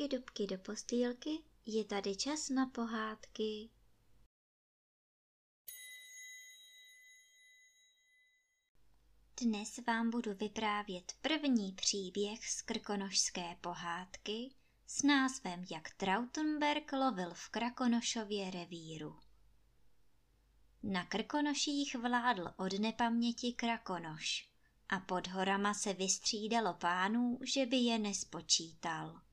dubky, dubky do postýlky, je tady čas na pohádky. Dnes vám budu vyprávět první příběh z krkonošské pohádky s názvem Jak Trautenberg lovil v Krakonošově revíru. Na Krkonoších vládl od nepaměti Krakonoš a pod horama se vystřídalo pánů, že by je nespočítal.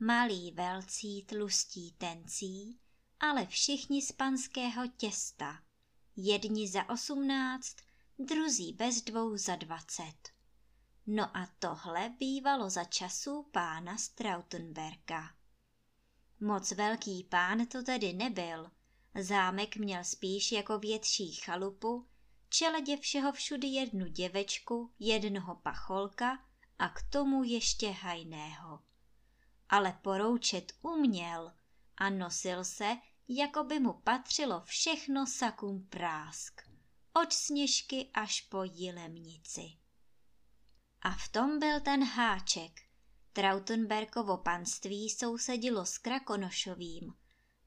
Malí velcí tlustí tencí, ale všichni z panského těsta. Jedni za osmnáct, druzí bez dvou za dvacet. No a tohle bývalo za časů pána Strautenberka. Moc velký pán to tedy nebyl, zámek měl spíš jako větší chalupu, čeledě všeho všudy jednu děvečku, jednoho pacholka a k tomu ještě hajného. Ale poroučet uměl a nosil se, jako by mu patřilo všechno sakům prásk, od sněžky až po jilemnici. A v tom byl ten háček. Trautenberkovo panství sousedilo s Krakonošovým.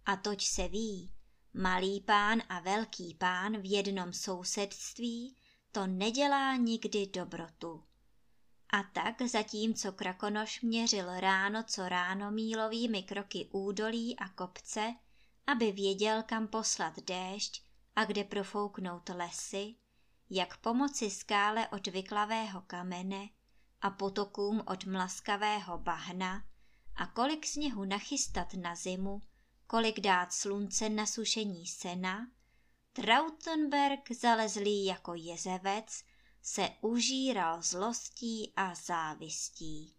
A toť se ví, malý pán a velký pán v jednom sousedství, to nedělá nikdy dobrotu. A tak zatímco Krakonoš měřil ráno co ráno mílovými kroky údolí a kopce, aby věděl, kam poslat déšť a kde profouknout lesy, jak pomoci skále od vyklavého kamene a potokům od mlaskavého bahna a kolik sněhu nachystat na zimu, kolik dát slunce na sušení sena, Trautenberg zalezlý jako jezevec se užíral zlostí a závistí.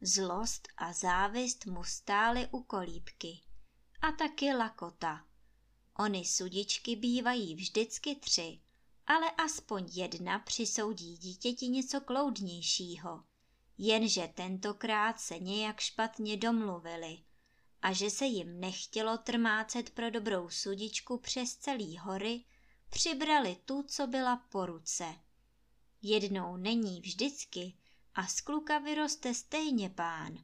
Zlost a závist mu stály u kolíbky a taky lakota. Ony sudičky bývají vždycky tři, ale aspoň jedna přisoudí dítěti něco kloudnějšího, jenže tentokrát se nějak špatně domluvili a že se jim nechtělo trmácet pro dobrou sudičku přes celý hory, přibrali tu, co byla po ruce. Jednou není vždycky a z kluka vyroste stejně pán.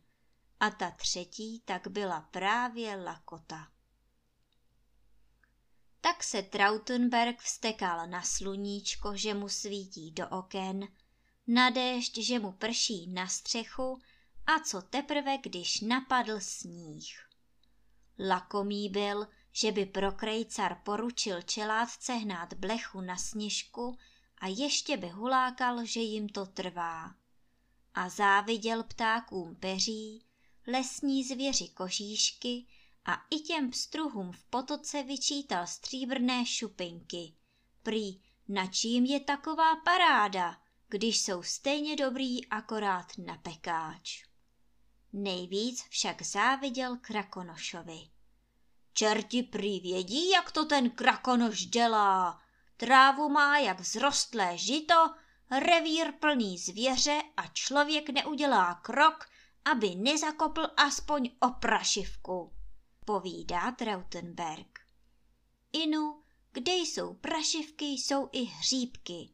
A ta třetí tak byla právě lakota. Tak se Trautenberg vstekal na sluníčko, že mu svítí do oken, na déšť, že mu prší na střechu a co teprve, když napadl sníh. Lakomý byl, že by pro krejcar poručil čelátce hnát blechu na sněžku a ještě by hulákal, že jim to trvá. A záviděl ptákům peří, lesní zvěři kožíšky a i těm pstruhům v potoce vyčítal stříbrné šupinky. Prý, na čím je taková paráda, když jsou stejně dobrý akorát na pekáč. Nejvíc však záviděl Krakonošovi. Čerti prý vědí, jak to ten Krakonoš dělá. Trávu má jak vzrostlé žito, revír plný zvěře a člověk neudělá krok, aby nezakopl aspoň oprašivku povídá Trautenberg. Inu, kde jsou prašivky, jsou i hříbky.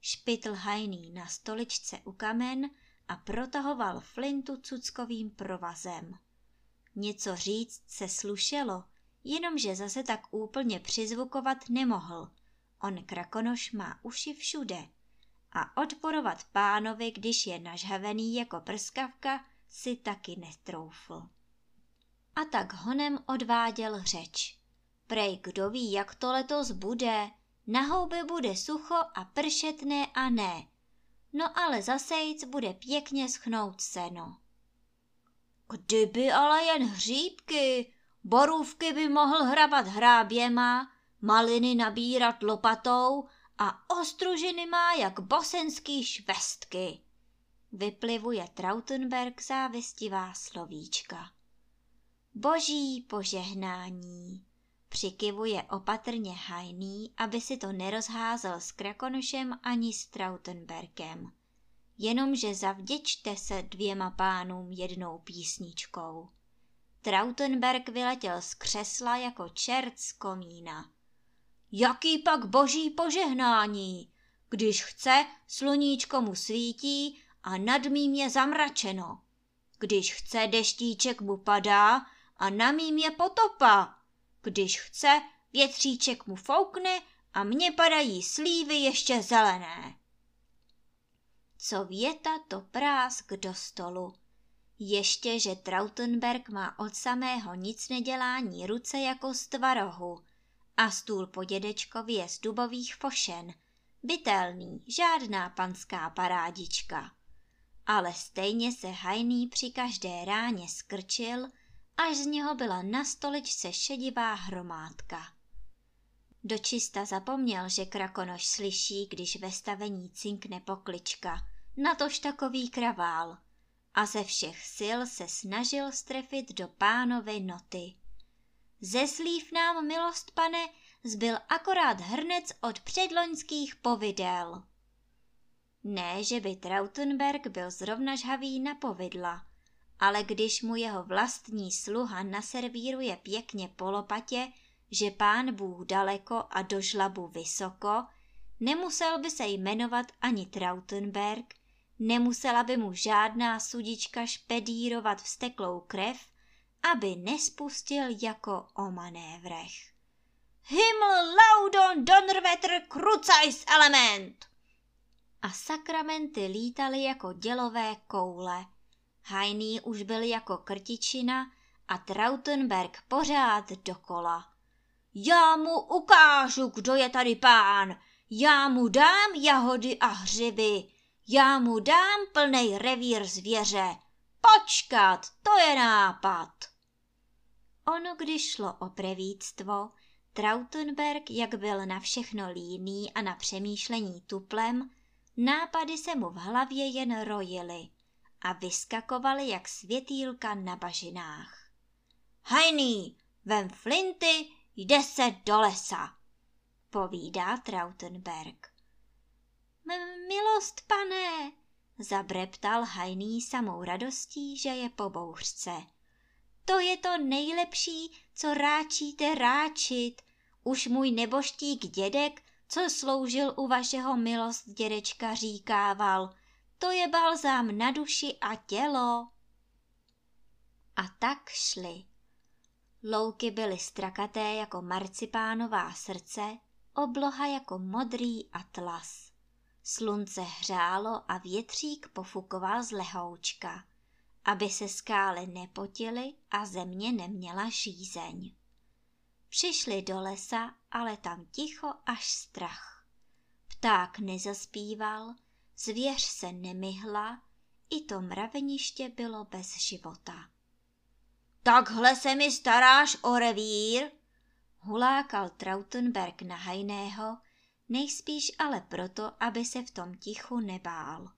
Špitl hajný na stoličce u kamen a protahoval flintu cuckovým provazem. Něco říct se slušelo, jenomže zase tak úplně přizvukovat nemohl. On krakonoš má uši všude. A odporovat pánovi, když je nažhavený jako prskavka, si taky netroufl a tak honem odváděl řeč. Prej kdo ví, jak to letos bude, na houby bude sucho a pršet ne a ne. No ale zasejc bude pěkně schnout seno. Kdyby ale jen hříbky, borůvky by mohl hrabat hráběma, maliny nabírat lopatou a ostružiny má jak bosenský švestky. Vyplivuje Trautenberg závistivá slovíčka. Boží požehnání. Přikivuje opatrně hajný, aby si to nerozházel s Krakonošem ani s Trautenberkem. Jenomže zavděčte se dvěma pánům jednou písničkou. Trautenberg vyletěl z křesla jako čert z komína. Jaký pak boží požehnání? Když chce, sluníčko mu svítí a nad mým je zamračeno. Když chce, deštíček mu padá a na mým je potopa. Když chce, větříček mu foukne a mně padají slívy ještě zelené. Co věta, to prásk do stolu. Ještě, že Trautenberg má od samého nic nedělání ruce jako z tvarohu a stůl po dědečkově z dubových fošen. Bytelný, žádná panská parádička. Ale stejně se hajný při každé ráně skrčil, až z něho byla na stoličce šedivá hromádka. Dočista zapomněl, že krakonoš slyší, když ve stavení cinkne poklička, natož takový kravál – a ze všech sil se snažil strefit do pánovy noty. Ze slív nám, milost pane, zbyl akorát hrnec od předloňských povidel. Ne, že by Trautenberg byl zrovna žhavý na povidla, ale když mu jeho vlastní sluha naservíruje pěkně po lopatě, že pán Bůh daleko a do žlabu vysoko, nemusel by se jmenovat ani Trautenberg, Nemusela by mu žádná sudička špedírovat vsteklou krev, aby nespustil jako o manévrech. Himmel laudon donnerwetter krucajs element! A sakramenty lítaly jako dělové koule. Hajný už byl jako krtičina a Trautenberg pořád dokola. Já mu ukážu, kdo je tady pán. Já mu dám jahody a hřiby. Já mu dám plnej revír zvěře. Počkat, to je nápad. Ono, když šlo o prevíctvo, Trautenberg, jak byl na všechno líný a na přemýšlení tuplem, nápady se mu v hlavě jen rojily a vyskakovaly jak světýlka na bažinách. Hajný, vem flinty, jde se do lesa, povídá Trautenberg. Milost, pane, zabreptal hajný samou radostí, že je po bouřce. To je to nejlepší, co ráčíte ráčit. Už můj neboštík dědek, co sloužil u vašeho milost dědečka, říkával. To je balzám na duši a tělo. A tak šli. Louky byly strakaté jako marcipánová srdce, obloha jako modrý atlas. Slunce hřálo a větřík pofukoval z lehoučka, aby se skály nepotily a země neměla žízeň. Přišli do lesa, ale tam ticho až strach. Pták nezaspíval, zvěř se nemyhla, i to mraveniště bylo bez života. Takhle se mi staráš o revír? Hulákal Trautenberg na hajného, nejspíš ale proto, aby se v tom tichu nebál.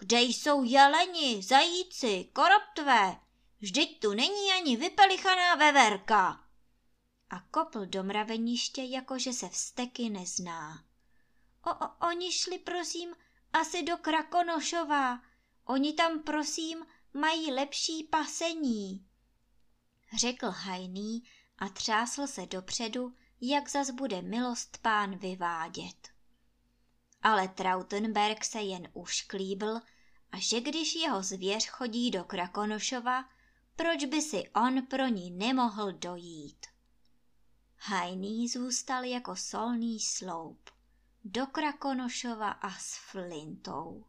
Kde jsou jeleni, zajíci, koroptvé? Vždyť tu není ani vypelichaná veverka. A kopl do mraveniště, jakože se vsteky nezná. O, o, oni šli, prosím, asi do Krakonošova. Oni tam, prosím, mají lepší pasení. Řekl hajný a třásl se dopředu, jak zas bude milost pán vyvádět. Ale Trautenberg se jen ušklíbl a že když jeho zvěř chodí do Krakonošova, proč by si on pro ní nemohl dojít. Hajný zůstal jako solný sloup, do Krakonošova a s flintou.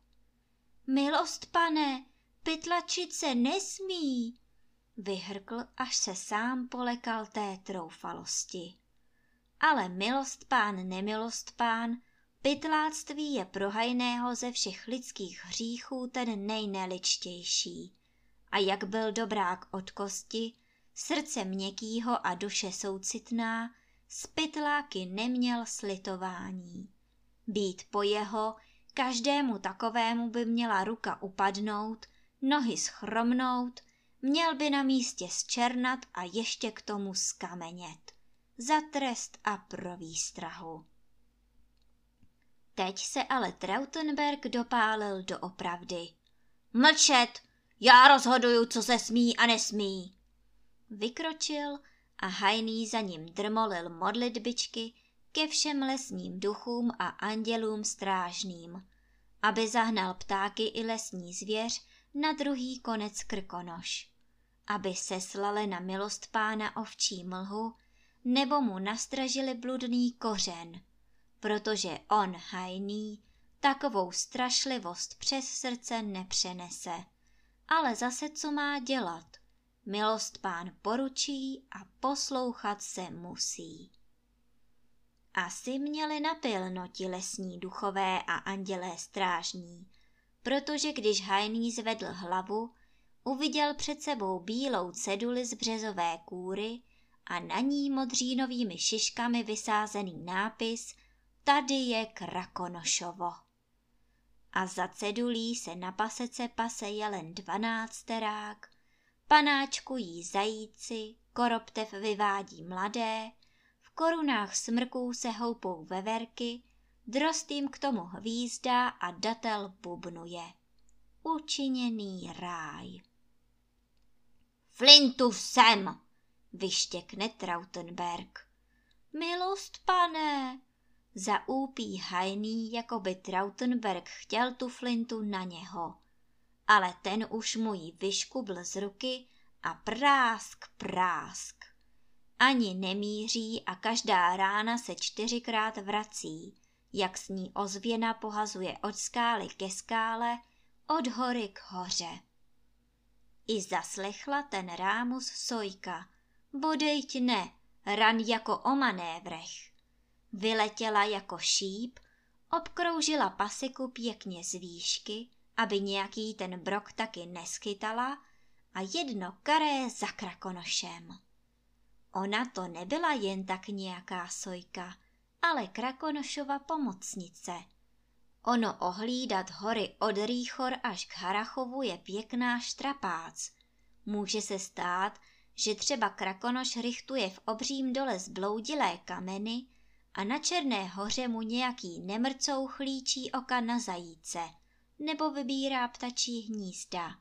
Milost, pane, pytlačit se nesmí, vyhrkl, až se sám polekal té troufalosti ale milost pán, nemilost pán, pytláctví je pro hajného ze všech lidských hříchů ten nejneličtější. A jak byl dobrák od kosti, srdce měkkýho a duše soucitná, z pytláky neměl slitování. Být po jeho, každému takovému by měla ruka upadnout, nohy schromnout, měl by na místě zčernat a ještě k tomu skamenět za trest a pro výstrahu. Teď se ale Trautenberg dopálil do opravdy. Mlčet! Já rozhoduju, co se smí a nesmí! Vykročil a hajný za ním drmolil modlitbičky ke všem lesním duchům a andělům strážným, aby zahnal ptáky i lesní zvěř na druhý konec krkonoš, aby se slali na milost pána ovčí mlhu, nebo mu nastražili bludný kořen, protože on hajný takovou strašlivost přes srdce nepřenese. Ale zase co má dělat? Milost pán poručí a poslouchat se musí. Asi měli napilno ti lesní duchové a andělé strážní, protože když hajný zvedl hlavu, uviděl před sebou bílou ceduli z březové kůry a na ní modřínovými šiškami vysázený nápis Tady je Krakonošovo. A za cedulí se na pasece pase jelen dvanácterák, panáčkují zajíci, koroptev vyvádí mladé, v korunách smrků se houpou veverky, drost jim k tomu hvízdá a datel bubnuje. Učiněný ráj. Flintu sem, vyštěkne Trautenberg. Milost, pane, zaúpí hajný, jako by Trautenberg chtěl tu flintu na něho. Ale ten už mu ji vyškubl z ruky a prásk, prásk. Ani nemíří a každá rána se čtyřikrát vrací, jak s ní ozvěna pohazuje od skály ke skále, od hory k hoře. I zaslechla ten rámus sojka, bodejť ne, ran jako o manévrech. Vyletěla jako šíp, obkroužila pasiku pěkně z výšky, aby nějaký ten brok taky neschytala a jedno karé za krakonošem. Ona to nebyla jen tak nějaká sojka, ale krakonošova pomocnice. Ono ohlídat hory od Rýchor až k Harachovu je pěkná štrapác. Může se stát, že třeba krakonoš richtuje v obřím dole zbloudilé kameny a na Černé hoře mu nějaký nemrcou chlíčí oka na zajíce nebo vybírá ptačí hnízda.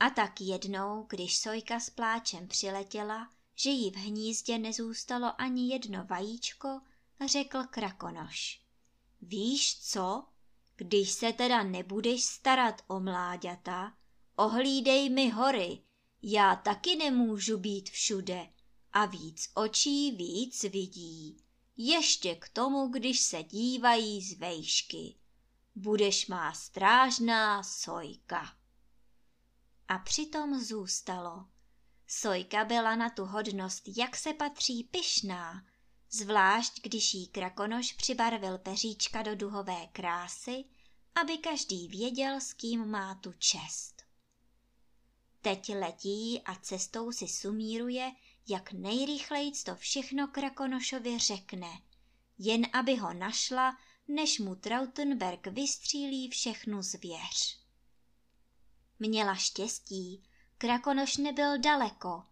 A tak jednou, když Sojka s pláčem přiletěla, že jí v hnízdě nezůstalo ani jedno vajíčko, řekl krakonoš. Víš co? Když se teda nebudeš starat o mláďata, ohlídej mi hory, já taky nemůžu být všude a víc očí víc vidí. Ještě k tomu, když se dívají z vejšky. Budeš má strážná sojka. A přitom zůstalo. Sojka byla na tu hodnost, jak se patří, pyšná, zvlášť když jí krakonoš přibarvil peříčka do duhové krásy, aby každý věděl, s kým má tu čest. Teď letí a cestou si sumíruje, jak nejrychlejc to všechno Krakonošovi řekne, jen aby ho našla, než mu Trautenberg vystřílí všechnu zvěř. Měla štěstí, Krakonoš nebyl daleko,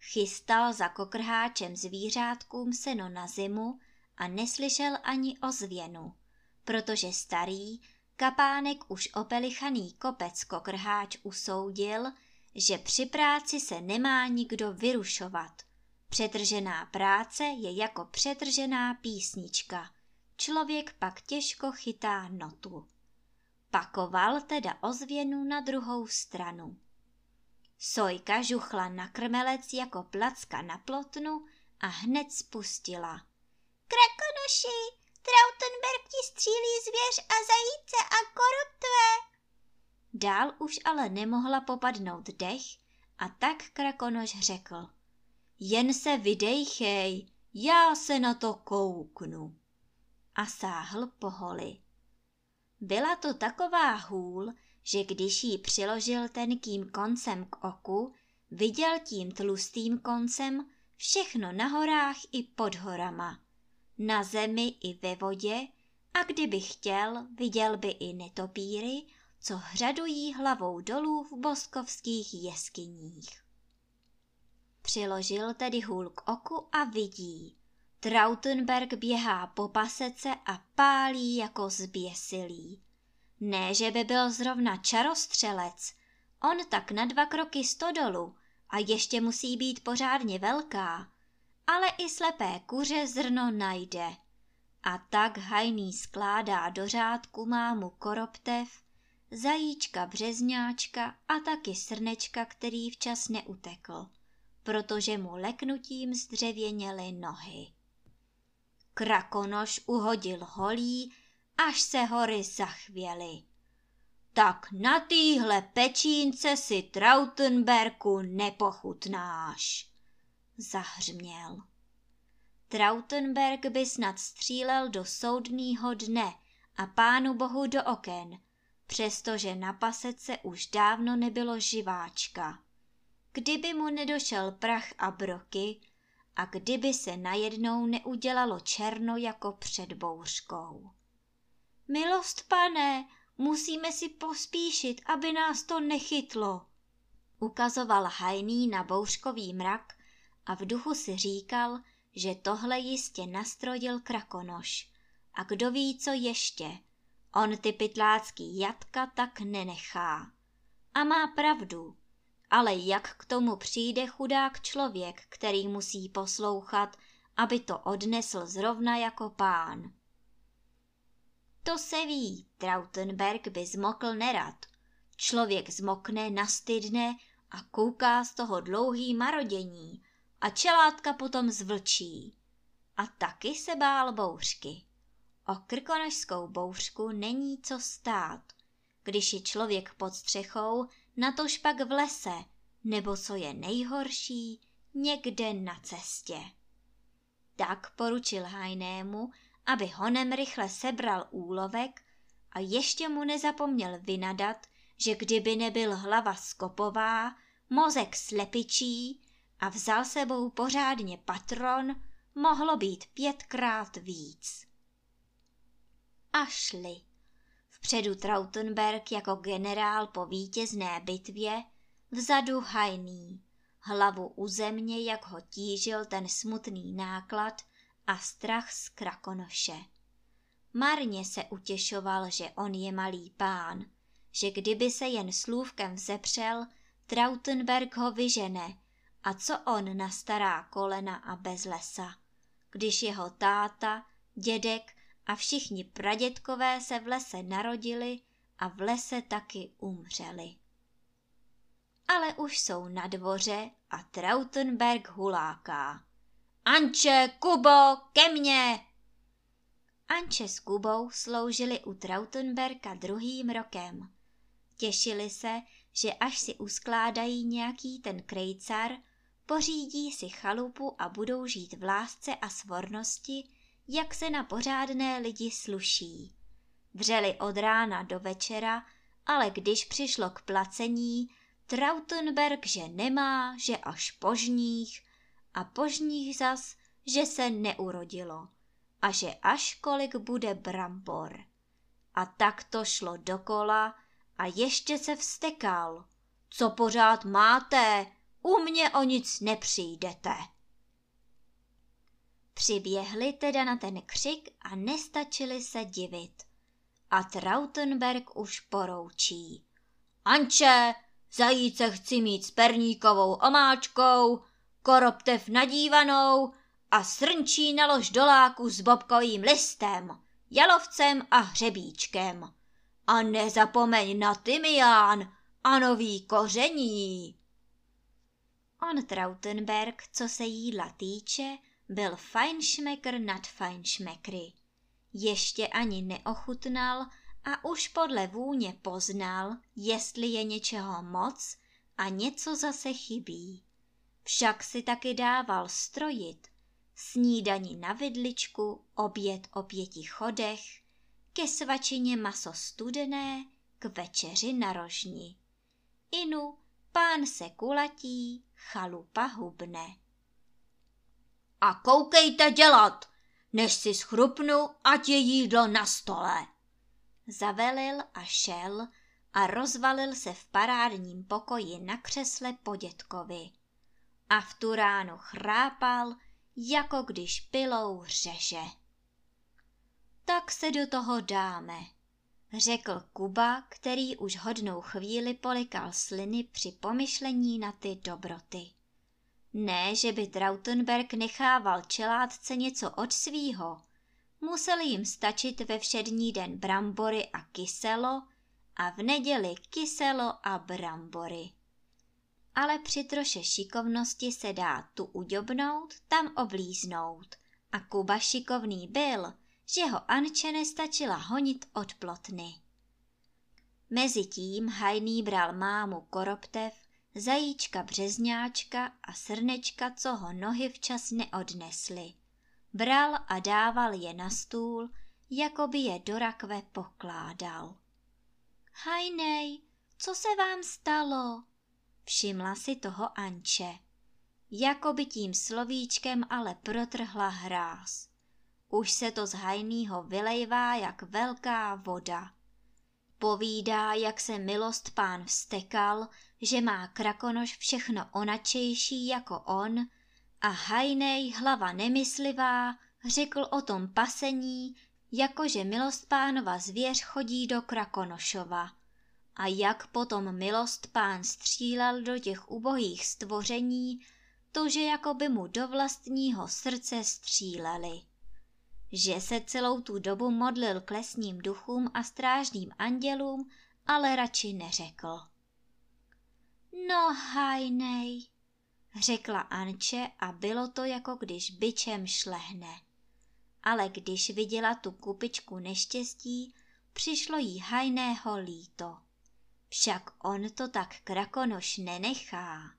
chystal za kokrháčem zvířátkům seno na zimu a neslyšel ani ozvěnu, protože starý, kapánek už opelichaný kopec kokrháč usoudil, že při práci se nemá nikdo vyrušovat. Přetržená práce je jako přetržená písnička. Člověk pak těžko chytá notu. Pakoval teda ozvěnu na druhou stranu. Sojka žuchla na krmelec jako placka na plotnu a hned spustila. Krakonoši, Trautenberg ti střílí zvěř a zajíce a koroptve. Dál už ale nemohla popadnout dech a tak krakonoš řekl. Jen se vydejchej, já se na to kouknu. A sáhl po holi. Byla to taková hůl, že když jí přiložil tenkým koncem k oku, viděl tím tlustým koncem všechno na horách i pod horama, na zemi i ve vodě a kdyby chtěl, viděl by i netopíry co hřadují hlavou dolů v boskovských jeskyních. Přiložil tedy hůl k oku a vidí. Trautenberg běhá po pasece a pálí jako zběsilý. Ne, že by byl zrovna čarostřelec, on tak na dva kroky stodolu a ještě musí být pořádně velká, ale i slepé kuře zrno najde. A tak hajný skládá do řádku mámu koroptev, zajíčka březňáčka a taky srnečka, který včas neutekl, protože mu leknutím zdřevěněly nohy. Krakonoš uhodil holí, až se hory zachvěly. Tak na týhle pečínce si Trautenberku nepochutnáš, zahřměl. Trautenberg by snad střílel do soudního dne a pánu bohu do oken, přestože na pasece už dávno nebylo živáčka. Kdyby mu nedošel prach a broky a kdyby se najednou neudělalo černo jako před bouřkou. Milost pane, musíme si pospíšit, aby nás to nechytlo. Ukazoval hajný na bouřkový mrak a v duchu si říkal, že tohle jistě nastrojil krakonoš. A kdo ví, co ještě. On ty pytlácký jatka tak nenechá. A má pravdu. Ale jak k tomu přijde chudák člověk, který musí poslouchat, aby to odnesl zrovna jako pán? To se ví, Trautenberg by zmokl nerad. Člověk zmokne, nastydne a kouká z toho dlouhý marodění a čelátka potom zvlčí. A taky se bál bouřky. O krkonožskou bouřku není co stát. Když je člověk pod střechou, natož pak v lese, nebo co je nejhorší, někde na cestě. Tak poručil Hajnému, aby honem rychle sebral úlovek a ještě mu nezapomněl vynadat, že kdyby nebyl hlava skopová, mozek slepičí a vzal sebou pořádně patron, mohlo být pětkrát víc. A šli. Vpředu Trautenberg jako generál po vítězné bitvě, vzadu hajný, hlavu u země, jak ho tížil ten smutný náklad a strach z krakonoše. Marně se utěšoval, že on je malý pán, že kdyby se jen slůvkem vzepřel, Trautenberg ho vyžene a co on na stará kolena a bez lesa, když jeho táta, dědek a všichni pradětkové se v lese narodili a v lese taky umřeli. Ale už jsou na dvoře a Trautenberg huláká. Anče, Kubo, ke mně! Anče s Kubou sloužili u Trautenberka druhým rokem. Těšili se, že až si uskládají nějaký ten krejcar, pořídí si chalupu a budou žít v lásce a svornosti, jak se na pořádné lidi sluší. Vřeli od rána do večera, ale když přišlo k placení, Trautenberg, že nemá, že až požních, a požních zas, že se neurodilo a že až kolik bude brambor. A tak to šlo dokola a ještě se vstekal. Co pořád máte? U mě o nic nepřijdete. Přiběhli teda na ten křik a nestačili se divit. A Trautenberg už poroučí. Anče, zajíce chci mít s perníkovou omáčkou, koroptev nadívanou a srnčí nalož doláku s bobkovým listem, jalovcem a hřebíčkem. A nezapomeň na tymián a nový koření. On Trautenberg, co se jídla týče, byl fajnšmekr nad fajnšmekry. Ještě ani neochutnal a už podle vůně poznal, jestli je něčeho moc a něco zase chybí. Však si taky dával strojit. Snídani na vidličku, oběd o pěti chodech, ke svačině maso studené, k večeři na rožni. Inu, pán se kulatí, chalupa hubne. A koukejte dělat, než si schrupnu, ať je jídlo na stole. Zavelil a šel a rozvalil se v parádním pokoji na křesle po dětkovi a v tu ránu chrápal, jako když pilou řeže. Tak se do toho dáme, řekl Kuba, který už hodnou chvíli polikal sliny při pomyšlení na ty dobroty. Ne, že by Trautenberg nechával čelátce něco od svýho. Museli jim stačit ve všední den brambory a kyselo a v neděli kyselo a brambory. Ale při troše šikovnosti se dá tu uďobnout, tam oblíznout. A Kuba šikovný byl, že ho Anče nestačila honit od plotny. Mezitím hajný bral mámu koroptev, zajíčka březňáčka a srnečka, co ho nohy včas neodnesly. Bral a dával je na stůl, jako by je do rakve pokládal. Hajnej, co se vám stalo? Všimla si toho Anče. Jako by tím slovíčkem ale protrhla hráz. Už se to z hajnýho vylejvá jak velká voda. Povídá, jak se milost pán vstekal, že má krakonoš všechno onačejší jako on a hajnej hlava nemyslivá řekl o tom pasení, jakože milost pánova zvěř chodí do Krakonošova. A jak potom milost pán střílel do těch ubohých stvoření, to, že jako by mu do vlastního srdce stříleli. Že se celou tu dobu modlil k lesním duchům a strážným andělům, ale radši neřekl. No hajnej, řekla Anče a bylo to jako když byčem šlehne. Ale když viděla tu kupičku neštěstí, přišlo jí hajného líto. Však on to tak krakonoš nenechá.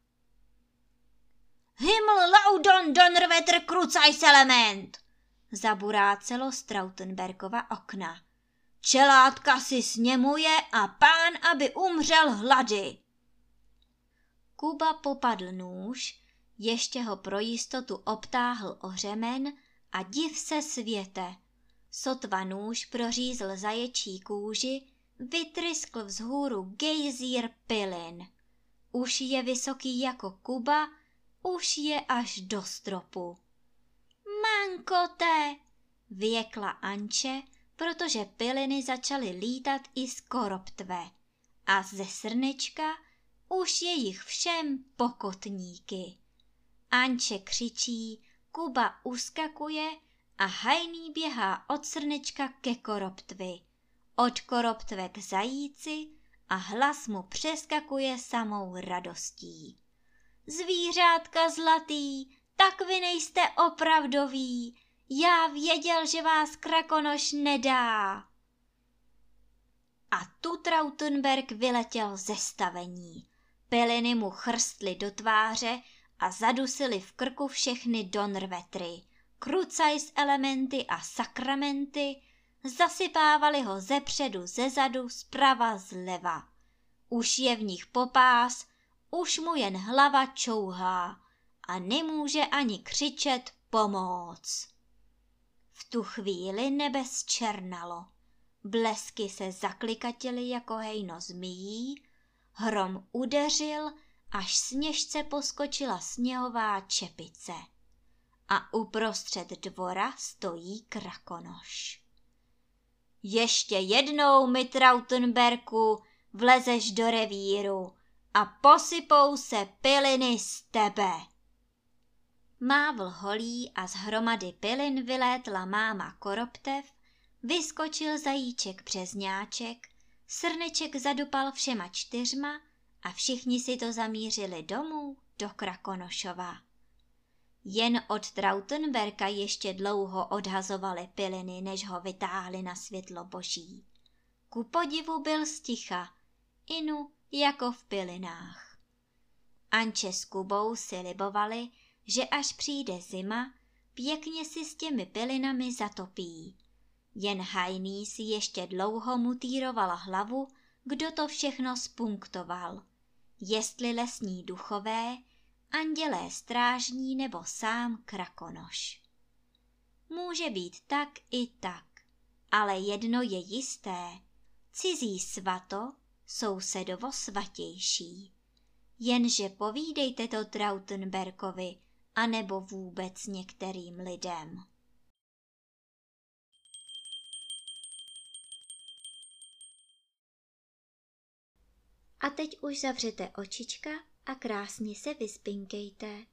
Himmel laudon donrvetr krucajs element! Zaburácelo Strautenbergova okna. Čelátka si sněmuje a pán, aby umřel hlady. Kuba popadl nůž, ještě ho pro jistotu obtáhl o řemen a div se světe. Sotva nůž prořízl zaječí kůži, vytryskl vzhůru gejzír pilin. Už je vysoký jako Kuba, už je až do stropu. Mankote, věkla Anče, protože piliny začaly lítat i z koroptve. A ze srnečka už je jich všem pokotníky. Anče křičí, Kuba uskakuje a hajný běhá od srnečka ke koroptvi, od koroptve k zajíci a hlas mu přeskakuje samou radostí. Zvířátka zlatý, tak vy nejste opravdoví, já věděl, že vás krakonoš nedá. A tu Trautenberg vyletěl ze stavení. Peliny mu chrstly do tváře a zadusily v krku všechny donrvetry. Krucajs elementy a sakramenty zasypávali ho ze předu, ze zadu, zprava, zleva. Už je v nich popás, už mu jen hlava čouhá a nemůže ani křičet pomoc. V tu chvíli nebe zčernalo. Blesky se zaklikatily jako hejno zmíjí, hrom udeřil, až sněžce poskočila sněhová čepice. A uprostřed dvora stojí krakonoš. Ještě jednou, mi Trautenberku, vlezeš do revíru a posypou se piliny z tebe. Mávl holí a z hromady pilin vylétla máma koroptev, vyskočil zajíček březňáček, srneček zadupal všema čtyřma a všichni si to zamířili domů do Krakonošova. Jen od Trautenberka ještě dlouho odhazovali piliny, než ho vytáhli na světlo boží. Ku podivu byl sticha, inu jako v pilinách. Anče s Kubou si libovali, že až přijde zima, pěkně si s těmi pilinami zatopí. Jen hajný si ještě dlouho mutíroval hlavu, kdo to všechno spunktoval. Jestli lesní duchové, andělé strážní nebo sám krakonoš. Může být tak i tak, ale jedno je jisté, cizí svato, sousedovo svatější. Jenže povídejte to Trautenberkovi, anebo vůbec některým lidem. A teď už zavřete očička a krásně se vyspinkejte.